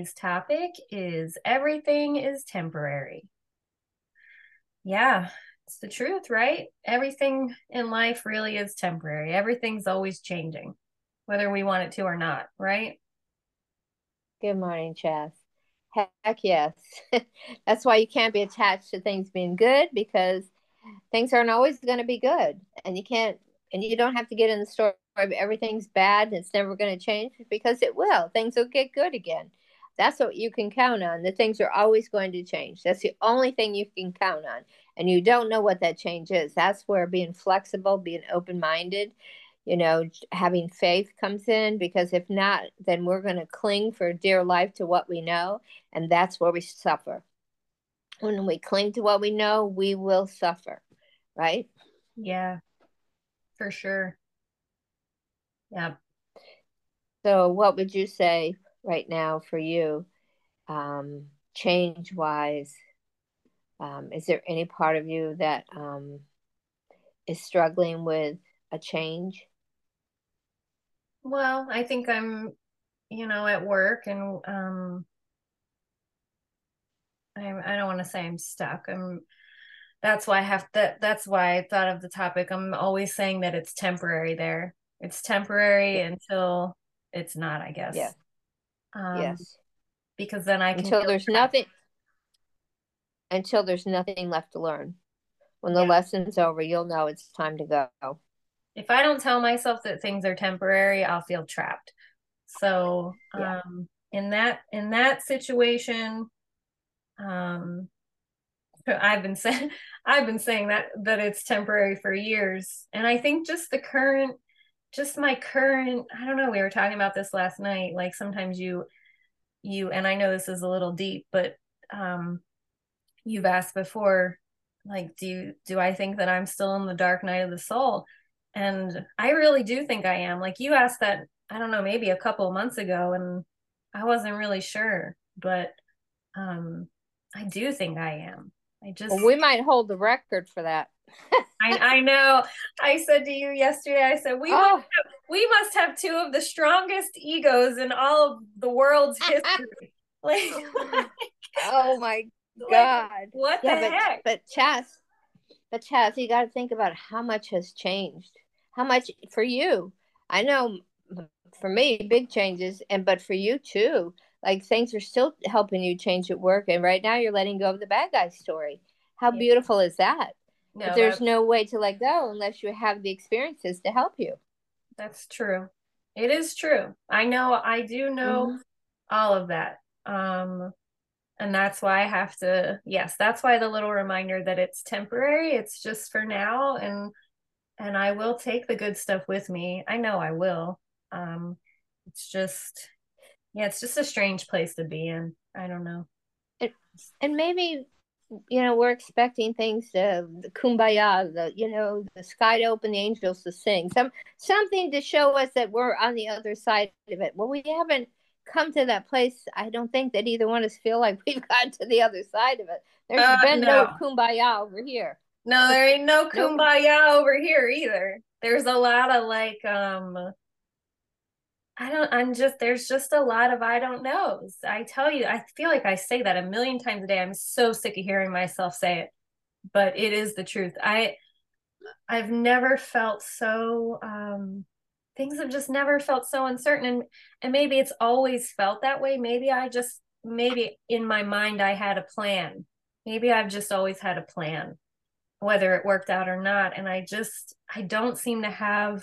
Today's topic is everything is temporary. Yeah, it's the truth, right? Everything in life really is temporary. Everything's always changing, whether we want it to or not, right? Good morning, Chas. Heck yes. That's why you can't be attached to things being good because things aren't always going to be good. And you can't, and you don't have to get in the story of everything's bad and it's never going to change because it will. Things will get good again. That's what you can count on. The things are always going to change. That's the only thing you can count on. And you don't know what that change is. That's where being flexible, being open minded, you know, having faith comes in because if not, then we're going to cling for dear life to what we know. And that's where we suffer. When we cling to what we know, we will suffer, right? Yeah, for sure. Yeah. So, what would you say right now for you, um, change wise? Um, is there any part of you that um, is struggling with a change? Well, I think I'm, you know, at work and um, I I don't want to say I'm stuck. I'm that's why I have that. that's why I thought of the topic. I'm always saying that it's temporary there. It's temporary yeah. until it's not, I guess. Yeah. Um, yes. Because then I can. until there's nothing until there's nothing left to learn. When the yeah. lesson's over, you'll know it's time to go. If I don't tell myself that things are temporary, I'll feel trapped. So, yeah. um, in that in that situation, um, I've been saying I've been saying that that it's temporary for years, and I think just the current just my current i don't know we were talking about this last night like sometimes you you and i know this is a little deep but um you've asked before like do you do i think that i'm still in the dark night of the soul? And i really do think i am. Like you asked that i don't know maybe a couple of months ago and i wasn't really sure but um i do think i am. I just well, we might hold the record for that I, I know. I said to you yesterday, I said, we, oh. must have, we must have two of the strongest egos in all of the world's history. like, oh my God. Like, what yeah, the but, heck? But Chas, but Chas, you got to think about how much has changed. How much for you? I know for me, big changes, and but for you too. Like things are still helping you change at work, and right now you're letting go of the bad guy story. How yeah. beautiful is that? No, but there's no way to let go unless you have the experiences to help you. That's true. It is true. I know I do know mm-hmm. all of that. Um and that's why I have to yes, that's why the little reminder that it's temporary, it's just for now and and I will take the good stuff with me. I know I will. Um it's just yeah, it's just a strange place to be in. I don't know. It, and maybe you know, we're expecting things to the kumbaya, the you know, the sky to open, the angels to sing, some something to show us that we're on the other side of it. Well, we haven't come to that place. I don't think that either one of us feel like we've gotten to the other side of it. There's uh, been no. no kumbaya over here. No, there ain't no kumbaya over here either. There's a lot of like um I don't, I'm just, there's just a lot of I don't knows. I tell you, I feel like I say that a million times a day. I'm so sick of hearing myself say it, but it is the truth. I, I've never felt so, um, things have just never felt so uncertain. And, and maybe it's always felt that way. Maybe I just, maybe in my mind, I had a plan. Maybe I've just always had a plan, whether it worked out or not. And I just, I don't seem to have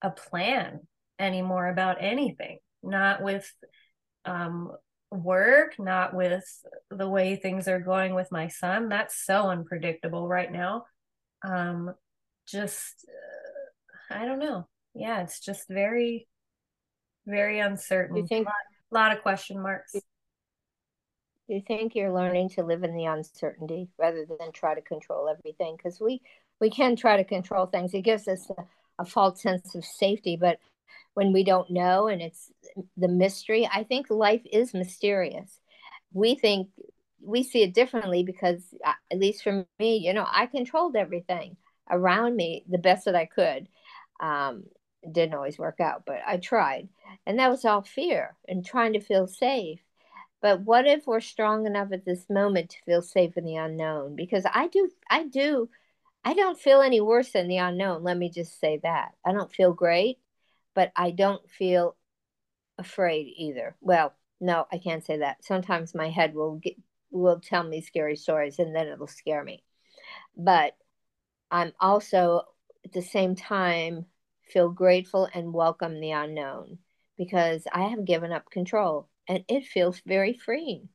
a plan anymore about anything, not with um, work, not with the way things are going with my son. That's so unpredictable right now. Um, just, uh, I don't know. Yeah, it's just very, very uncertain. You think, a lot, lot of question marks. Do you think you're learning to live in the uncertainty rather than try to control everything? Because we we can try to control things. It gives us a, a false sense of safety, but when we don't know and it's the mystery, I think life is mysterious. We think we see it differently because, uh, at least for me, you know, I controlled everything around me the best that I could. Um, didn't always work out, but I tried. And that was all fear and trying to feel safe. But what if we're strong enough at this moment to feel safe in the unknown? Because I do, I do, I don't feel any worse than the unknown. Let me just say that. I don't feel great, but I don't feel afraid either. Well, no, I can't say that. Sometimes my head will get, will tell me scary stories and then it'll scare me. But I'm also at the same time feel grateful and welcome the unknown because I have given up control and it feels very freeing.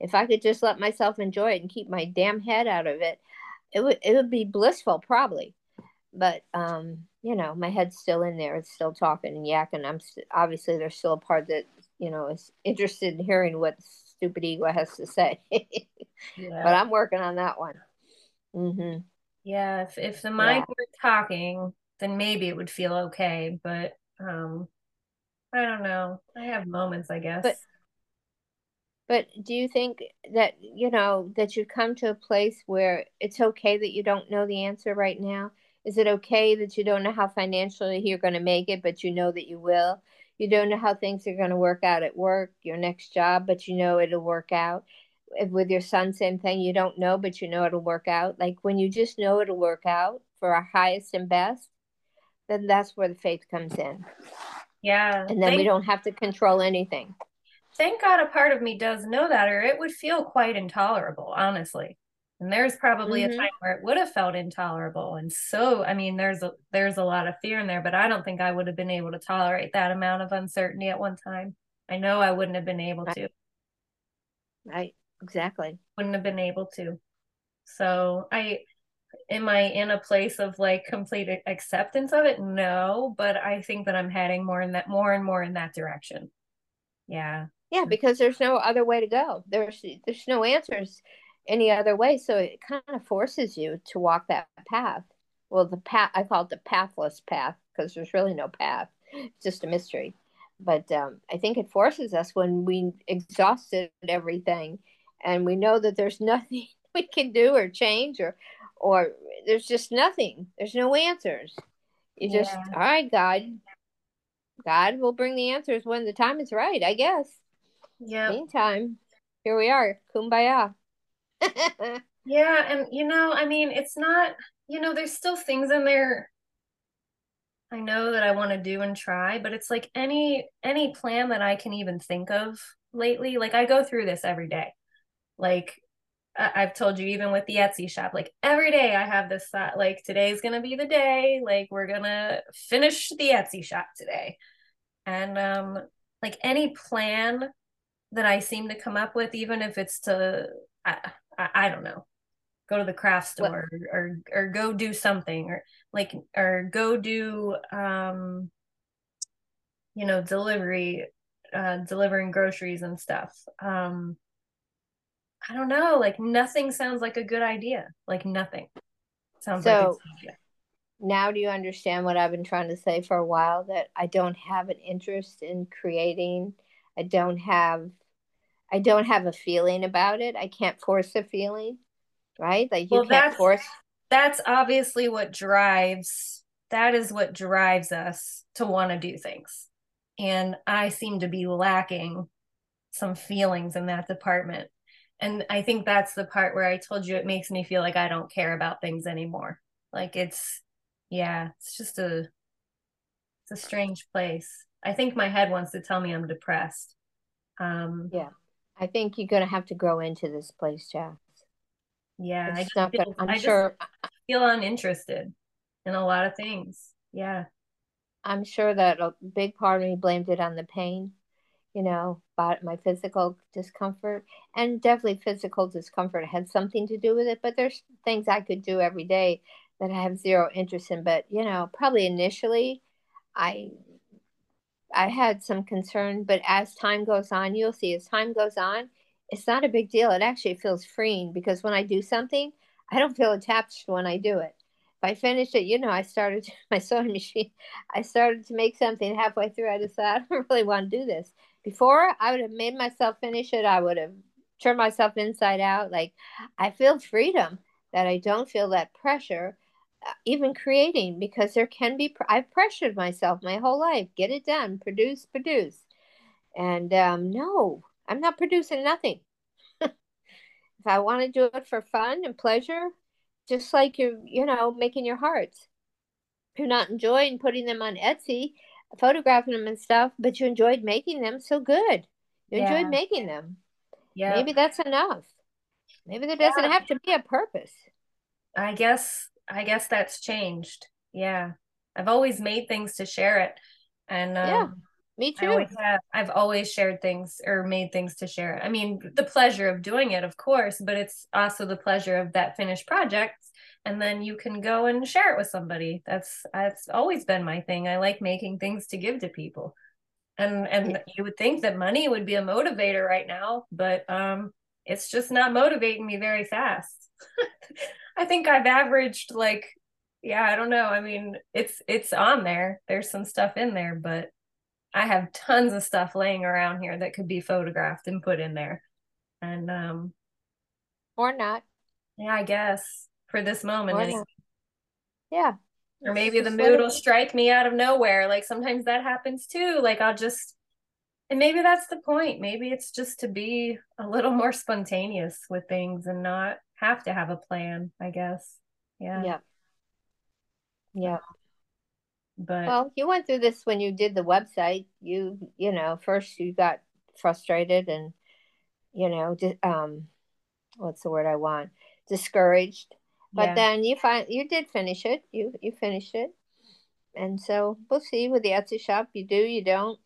If I could just let myself enjoy it and keep my damn head out of it, it would it would be blissful probably. But um, you know, my head's still in there. It's still talking and yakking. I'm st- obviously there's still a part that you know is interested in hearing what stupid ego has to say. yeah. But I'm working on that one. Mm-hmm. Yeah, if if the mind yeah. were talking, then maybe it would feel okay. But um, I don't know. I have moments, I guess. But but do you think that you know that you come to a place where it's okay that you don't know the answer right now? Is it okay that you don't know how financially you're going to make it, but you know that you will? You don't know how things are going to work out at work, your next job, but you know it'll work out. With your son, same thing. You don't know, but you know it'll work out. Like when you just know it'll work out for our highest and best, then that's where the faith comes in. Yeah. And then thank, we don't have to control anything. Thank God a part of me does know that, or it would feel quite intolerable, honestly. And there's probably mm-hmm. a time where it would have felt intolerable. And so, I mean, there's a there's a lot of fear in there, but I don't think I would have been able to tolerate that amount of uncertainty at one time. I know I wouldn't have been able to. Right. Exactly. Wouldn't have been able to. So I am I in a place of like complete acceptance of it? No, but I think that I'm heading more in that more and more in that direction. Yeah. Yeah, because there's no other way to go. There's there's no answers any other way, so it kind of forces you to walk that path. Well, the path I call it the pathless path because there's really no path. It's just a mystery. But um, I think it forces us when we exhausted everything and we know that there's nothing we can do or change or or there's just nothing. There's no answers. You yeah. just, all right, God. God will bring the answers when the time is right, I guess. Yeah. Meantime, here we are. Kumbaya. yeah, and you know, I mean, it's not, you know, there's still things in there I know that I want to do and try, but it's like any any plan that I can even think of lately, like I go through this every day. Like I've told you even with the Etsy shop, like every day I have this thought, like today's gonna be the day, like we're gonna finish the Etsy shop today. And um like any plan that I seem to come up with, even if it's to I, I, I don't know, go to the craft store or, or or go do something or like or go do um you know delivery uh delivering groceries and stuff. Um I don't know. Like nothing sounds like a good idea. Like nothing sounds so, like. Now do you understand what I've been trying to say for a while? That I don't have an interest in creating. I don't have I don't have a feeling about it. I can't force a feeling. Right? Like you well, can't force that's obviously what drives that is what drives us to want to do things. And I seem to be lacking some feelings in that department and i think that's the part where i told you it makes me feel like i don't care about things anymore like it's yeah it's just a it's a strange place i think my head wants to tell me i'm depressed um yeah i think you're gonna have to grow into this place Jess. yeah it's I, feel, i'm I sure feel uninterested in a lot of things yeah i'm sure that a big part of me blamed it on the pain you know, about my physical discomfort. And definitely physical discomfort had something to do with it, but there's things I could do every day that I have zero interest in. But, you know, probably initially I I had some concern, but as time goes on, you'll see as time goes on, it's not a big deal. It actually feels freeing because when I do something, I don't feel attached when I do it. If I finish it, you know, I started my sewing machine. I started to make something halfway through. I decided I don't really want to do this. Before I would have made myself finish it, I would have turned myself inside out. Like I feel freedom that I don't feel that pressure, even creating, because there can be, I've pressured myself my whole life get it done, produce, produce. And um, no, I'm not producing nothing. if I want to do it for fun and pleasure, just like you're, you know, making your hearts. You're not enjoying putting them on Etsy, photographing them and stuff, but you enjoyed making them so good. You yeah. enjoyed making them. Yeah. Maybe that's enough. Maybe there doesn't yeah. have to be a purpose. I guess I guess that's changed. Yeah. I've always made things to share it. And um, yeah, me too. I have, I've always shared things or made things to share. I mean, the pleasure of doing it, of course, but it's also the pleasure of that finished project. And then you can go and share it with somebody. That's that's always been my thing. I like making things to give to people. And and yeah. you would think that money would be a motivator right now, but um it's just not motivating me very fast. I think I've averaged like yeah, I don't know. I mean, it's it's on there. There's some stuff in there, but I have tons of stuff laying around here that could be photographed and put in there. And um or not. Yeah, I guess for this moment. Anyway. Yeah. Or maybe the mood will strike me out of nowhere. Like sometimes that happens too. Like I'll just and maybe that's the point. Maybe it's just to be a little more spontaneous with things and not have to have a plan, I guess. Yeah. Yeah. Yeah. But well, you went through this when you did the website. You, you know, first you got frustrated and, you know, um, what's the word I want? Discouraged. But yeah. then you find you did finish it. You you finished it. And so we'll see with the Etsy shop. You do, you don't.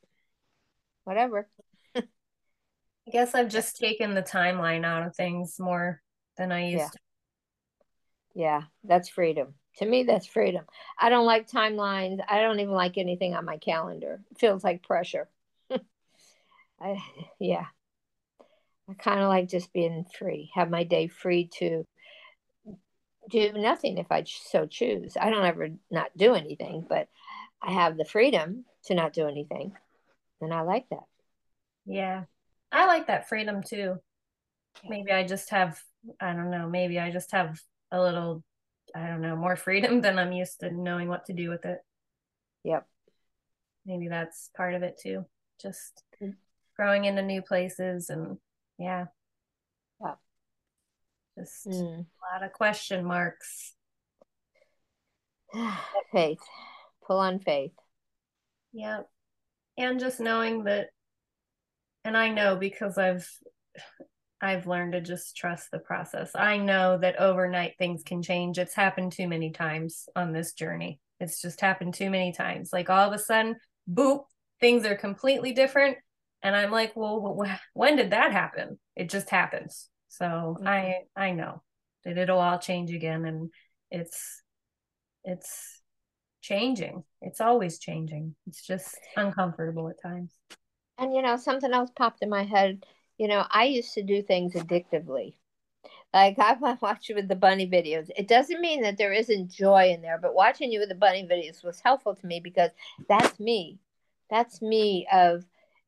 Whatever. I guess I've just taken the timeline out of things more than I used yeah. to. Yeah, that's freedom. To me, that's freedom. I don't like timelines. I don't even like anything on my calendar. It feels like pressure. I, yeah. I kind of like just being free, have my day free to do nothing if I so choose. I don't ever not do anything, but I have the freedom to not do anything. And I like that. Yeah. I like that freedom too. Maybe I just have I don't know, maybe I just have a little, I don't know, more freedom than I'm used to knowing what to do with it. Yep. Maybe that's part of it too. Just mm. growing into new places and yeah. Yeah. Just mm. a lot of question marks. faith. Pull on faith. Yeah. And just knowing that and I know because I've I've learned to just trust the process. I know that overnight things can change. It's happened too many times on this journey. It's just happened too many times. Like all of a sudden, boop, things are completely different. And I'm like, well, when did that happen? It just happens. So mm-hmm. I I know that it'll all change again, and it's it's changing. It's always changing. It's just uncomfortable at times. And you know, something else popped in my head you know, I used to do things addictively. Like I watch you with the bunny videos. It doesn't mean that there isn't joy in there, but watching you with the bunny videos was helpful to me because that's me. That's me of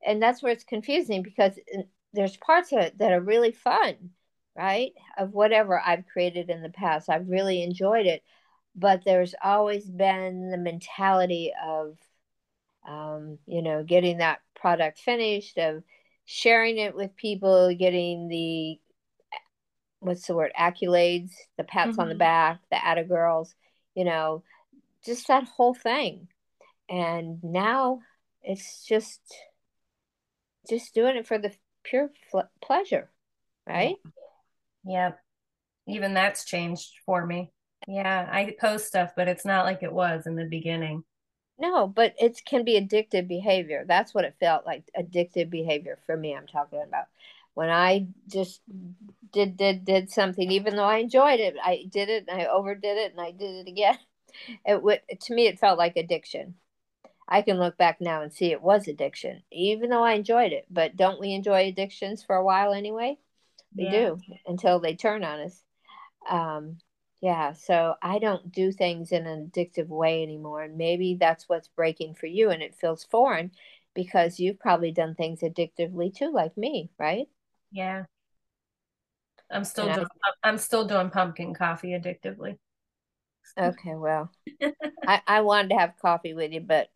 and that's where it's confusing because uh, there's parts of it that are really fun, right? Of whatever I've created in the past. I've really enjoyed it. But there's always been the mentality of um, you know, getting that product finished, of sharing it with people, getting the what's the word accolades, the pats mm-hmm. on the mm-hmm. back, the atta girls, you know, just that whole thing. And now it's just just doing it for the pure fl- pleasure, right? Yeah. Even that's changed for me. Yeah, I post stuff, but it's not like it was in the beginning. No, but it can be addictive behavior. That's what it felt like addictive behavior for me. I'm talking about when I just did did did something, even though I enjoyed it, I did it and I overdid it and I did it again. It would to me it felt like addiction. I can look back now and see it was addiction, even though I enjoyed it. But don't we enjoy addictions for a while anyway? We yeah. do until they turn on us. Um, yeah, so I don't do things in an addictive way anymore. And maybe that's what's breaking for you and it feels foreign because you've probably done things addictively too, like me, right? Yeah. I'm still doing I, am still doing pumpkin coffee addictively. Okay, well. I, I wanted to have coffee with you, but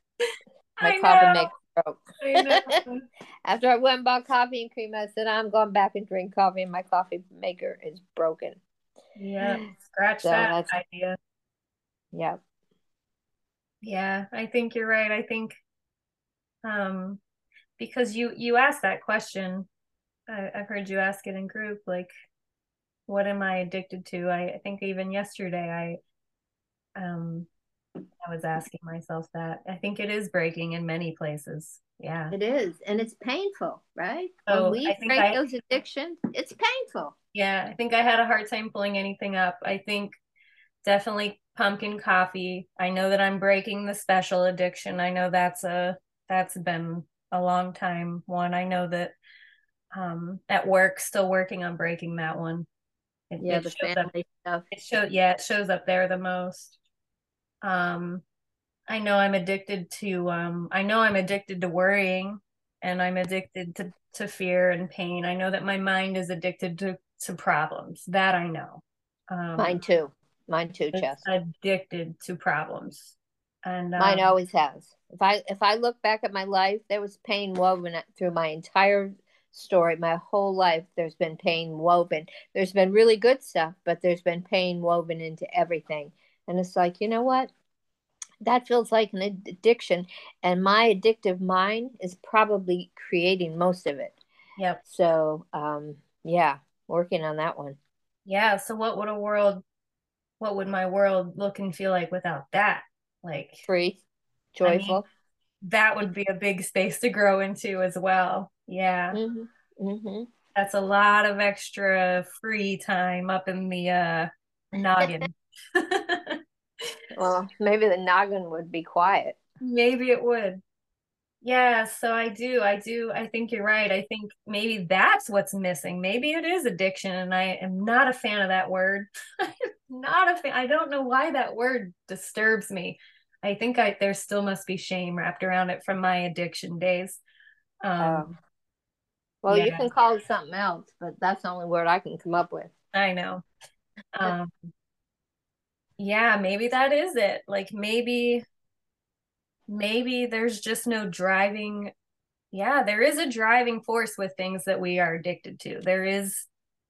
my I coffee maker broke. After I went and bought coffee and cream, I said I'm going back and drink coffee and my coffee maker is broken. Yeah, scratch so that idea. Yeah. Yeah, I think you're right. I think um because you you asked that question. I, I've heard you ask it in group, like what am I addicted to? I, I think even yesterday I um I was asking myself that. I think it is breaking in many places. Yeah. It is. And it's painful, right? So when we break I, those addictions, it's painful. Yeah. I think I had a hard time pulling anything up. I think definitely pumpkin coffee. I know that I'm breaking the special addiction. I know that's a that's been a long time one. I know that um at work still working on breaking that one. It, yeah, it the family up, stuff. It shows yeah, it shows up there the most. Um I know I'm addicted to um I know I'm addicted to worrying and I'm addicted to to fear and pain. I know that my mind is addicted to to problems. That I know. Um, Mine too. Mine too, Jess. Addicted to problems. And um, mine always has. If I if I look back at my life, there was pain woven through my entire story, my whole life. There's been pain woven. There's been really good stuff, but there's been pain woven into everything. And it's like, you know what? That feels like an addiction and my addictive mind is probably creating most of it. Yep. So um yeah working on that one. Yeah so what would a world what would my world look and feel like without that? Like free joyful I mean, that would be a big space to grow into as well. Yeah. Mm-hmm. Mm-hmm. that's a lot of extra free time up in the uh noggin well, maybe the noggin would be quiet. Maybe it would. Yeah, so I do. I do. I think you're right. I think maybe that's what's missing. Maybe it is addiction, and I am not a fan of that word. not a fan. I don't know why that word disturbs me. I think I there still must be shame wrapped around it from my addiction days. Um, um well, yeah. you can call it something else, but that's the only word I can come up with. I know. Um, yeah, maybe that is it. Like maybe maybe there's just no driving yeah, there is a driving force with things that we are addicted to. There is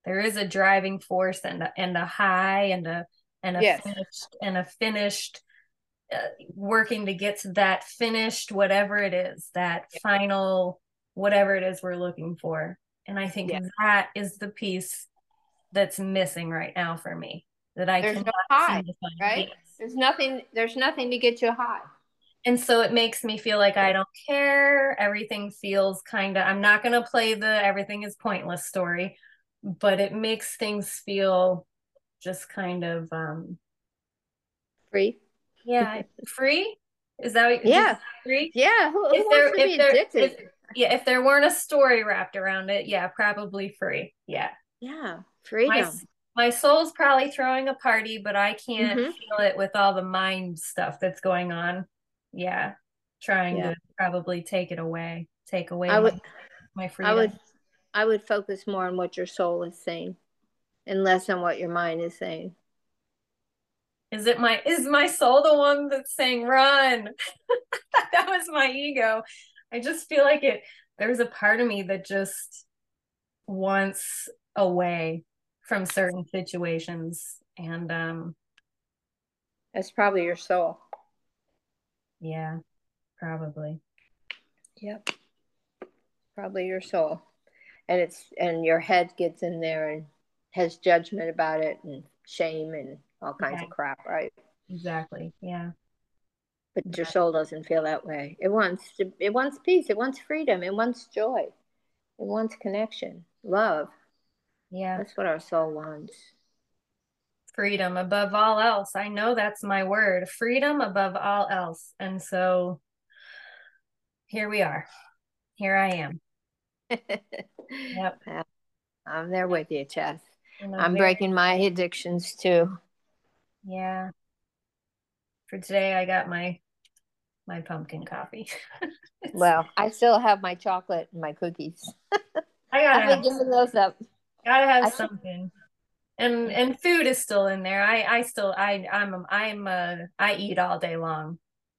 there is a driving force and a, and a high and a and a yes. finished and a finished uh, working to get to that finished whatever it is, that yeah. final whatever it is we're looking for. And I think yeah. that is the piece that's missing right now for me that I there's no high, right? There's nothing. There's nothing to get you high. And so it makes me feel like I don't care. Everything feels kind of. I'm not going to play the everything is pointless story, but it makes things feel just kind of um free. Yeah, free. Is that what, yeah free? Yeah. Who, who if there, if there, if, yeah, if there weren't a story wrapped around it, yeah, probably free. Yeah. Yeah, freedom. My, my soul's probably throwing a party, but I can't mm-hmm. feel it with all the mind stuff that's going on. Yeah. Trying yeah. to probably take it away, take away I would, my, my freedom. I would I would focus more on what your soul is saying and less on what your mind is saying. Is it my is my soul the one that's saying run? that was my ego. I just feel like it there's a part of me that just wants away from certain situations and um it's probably your soul. Yeah probably. Yep. Probably your soul. And it's and your head gets in there and has judgment about it and shame and all kinds yeah. of crap right? Exactly yeah. But your soul doesn't feel that way. It wants to, it wants peace. It wants freedom. It wants joy. It wants connection love yeah. That's what our soul wants. Freedom above all else. I know that's my word. Freedom above all else. And so here we are. Here I am. yep. I'm there with you, Chess. I'm very... breaking my addictions too. Yeah. For today, I got my my pumpkin coffee. well, I still have my chocolate and my cookies. I gotta I've been giving those up. Gotta have I something. And and food is still in there. I I still I I'm I'm a I eat all day long.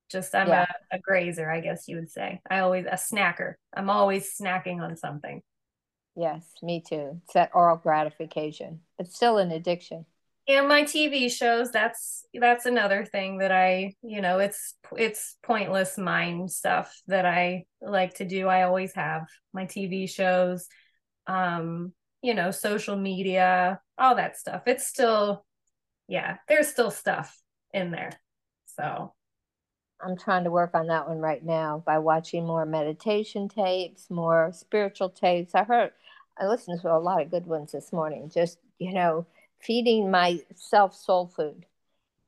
Just I'm yeah. a, a grazer, I guess you would say. I always a snacker. I'm always snacking on something. Yes, me too. It's that oral gratification. It's still an addiction. And my TV shows, that's that's another thing that I, you know, it's it's pointless mind stuff that I like to do. I always have my TV shows, um, you know, social media, all that stuff. It's still yeah, there's still stuff in there. So I'm trying to work on that one right now by watching more meditation tapes, more spiritual tapes. I heard I listened to a lot of good ones this morning. Just, you know, feeding myself soul food.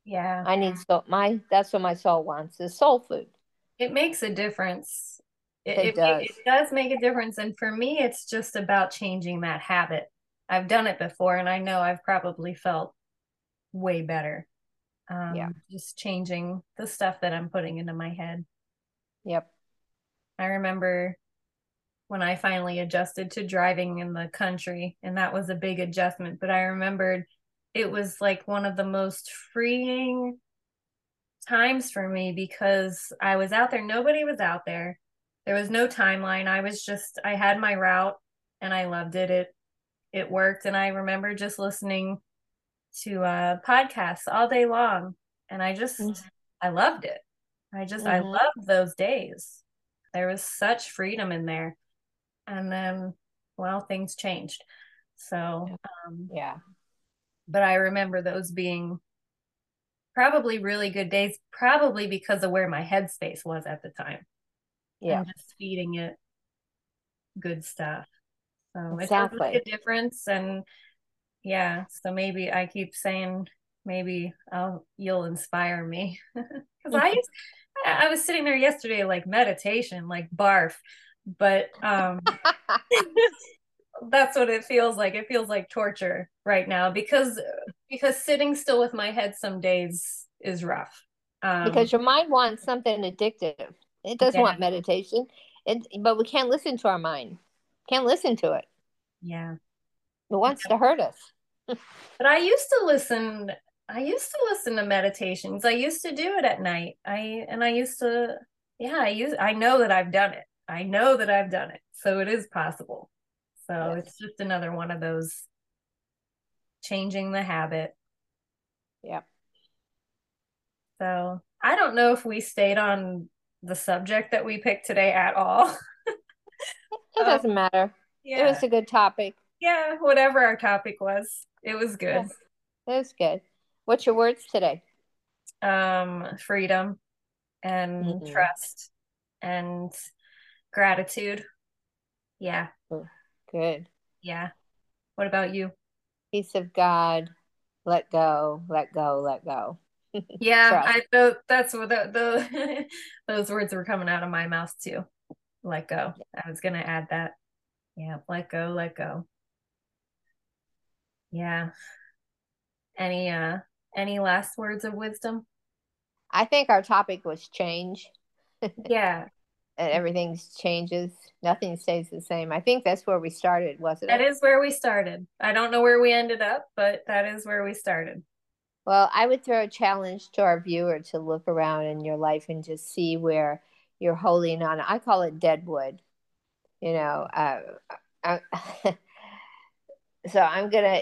Yeah. I need soul my that's what my soul wants is soul food. It makes a difference. It, it, does. It, it does make a difference. And for me, it's just about changing that habit. I've done it before and I know I've probably felt way better. Um, yeah. Just changing the stuff that I'm putting into my head. Yep. I remember when I finally adjusted to driving in the country, and that was a big adjustment. But I remembered it was like one of the most freeing times for me because I was out there, nobody was out there. There was no timeline. I was just I had my route and I loved it. It it worked and I remember just listening to uh podcasts all day long and I just mm-hmm. I loved it. I just mm-hmm. I loved those days. There was such freedom in there and then well things changed so um, yeah but i remember those being probably really good days probably because of where my headspace was at the time yeah. And just feeding it good stuff. So exactly. it does a difference and yeah so maybe i keep saying maybe i'll you'll inspire me. Because i used I was sitting there yesterday like meditation like barf but um that's what it feels like. It feels like torture right now because because sitting still with my head some days is rough. Um, because your mind wants something addictive it doesn't yeah. want meditation it, but we can't listen to our mind can't listen to it yeah it wants yeah. to hurt us but i used to listen i used to listen to meditations i used to do it at night i and i used to yeah i use i know that i've done it I know that I've done it. So it is possible. So yes. it's just another one of those changing the habit. Yep. So I don't know if we stayed on the subject that we picked today at all. it doesn't um, matter. Yeah. It was a good topic. Yeah, whatever our topic was, it was good. Yes. It was good. What's your words today? Um, freedom and mm-hmm. trust and gratitude. Yeah. Good. Yeah. What about you? Peace of God. Let go. Let go. Let go. yeah, I the, that's what the, the those words were coming out of my mouth too. Let go. I was gonna add that. Yeah, let go, let go. Yeah. Any uh any last words of wisdom? I think our topic was change. yeah and everything changes. Nothing stays the same. I think that's where we started, wasn't that it? That is where we started. I don't know where we ended up, but that is where we started. Well, I would throw a challenge to our viewer to look around in your life and just see where you're holding on. I call it dead wood. You know, uh, I, so I'm gonna.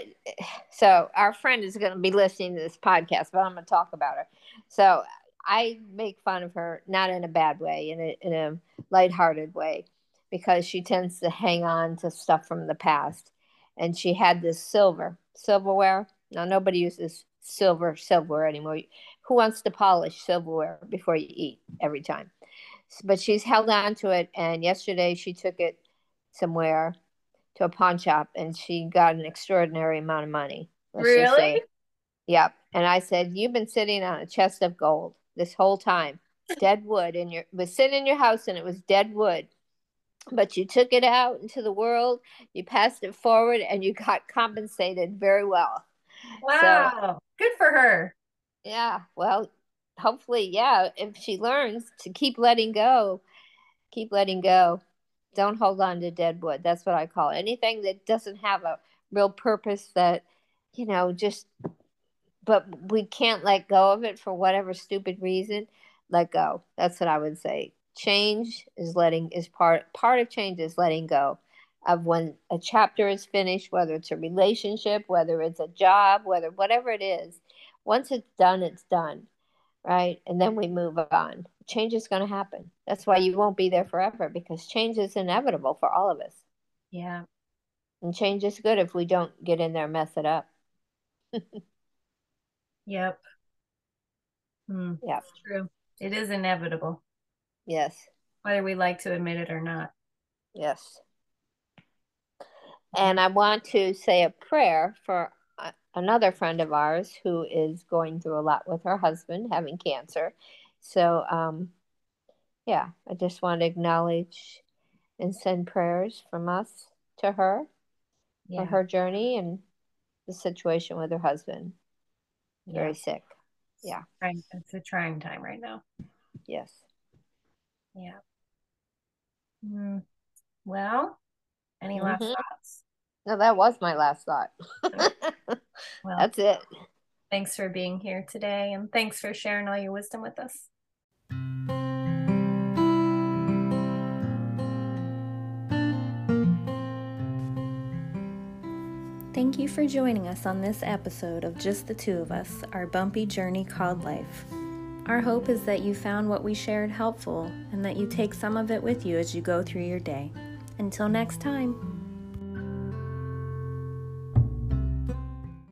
So our friend is gonna be listening to this podcast, but I'm gonna talk about her. So I make fun of her, not in a bad way, in a in a lighthearted way, because she tends to hang on to stuff from the past. And she had this silver silverware. Now nobody uses silver silverware anymore. Who wants to polish silverware before you eat every time? But she's held on to it. And yesterday she took it somewhere to a pawn shop, and she got an extraordinary amount of money. Really? Yep. And I said, You've been sitting on a chest of gold this whole time. Dead wood, and your was sitting in your house, and it was dead wood. but you took it out into the world, you passed it forward, and you got compensated very well. Wow. So, Good for her. Yeah. Well, hopefully, yeah, if she learns to keep letting go, keep letting go. Don't hold on to dead wood. That's what I call it. Anything that doesn't have a real purpose that, you know, just, but we can't let go of it for whatever stupid reason. Let go. That's what I would say. Change is letting, is part, part of change is letting go of when a chapter is finished, whether it's a relationship, whether it's a job, whether whatever it is. Once it's done, it's done right? And then we move on. Change is going to happen. That's why you won't be there forever because change is inevitable for all of us. Yeah. And change is good if we don't get in there mess it up. yep. Hmm. Yeah. true. It is inevitable. Yes. Whether we like to admit it or not. Yes. And I want to say a prayer for another friend of ours who is going through a lot with her husband having cancer. So, um, yeah, I just want to acknowledge and send prayers from us to her yeah. for her journey and the situation with her husband. Yeah. Very sick. Yeah. It's a trying time right now. Yes. Yeah. Mm. Well, any mm-hmm. last thoughts? No, that was my last thought. well, That's it. Thanks for being here today and thanks for sharing all your wisdom with us. Thank you for joining us on this episode of Just the Two of Us, our bumpy journey called life. Our hope is that you found what we shared helpful and that you take some of it with you as you go through your day. Until next time.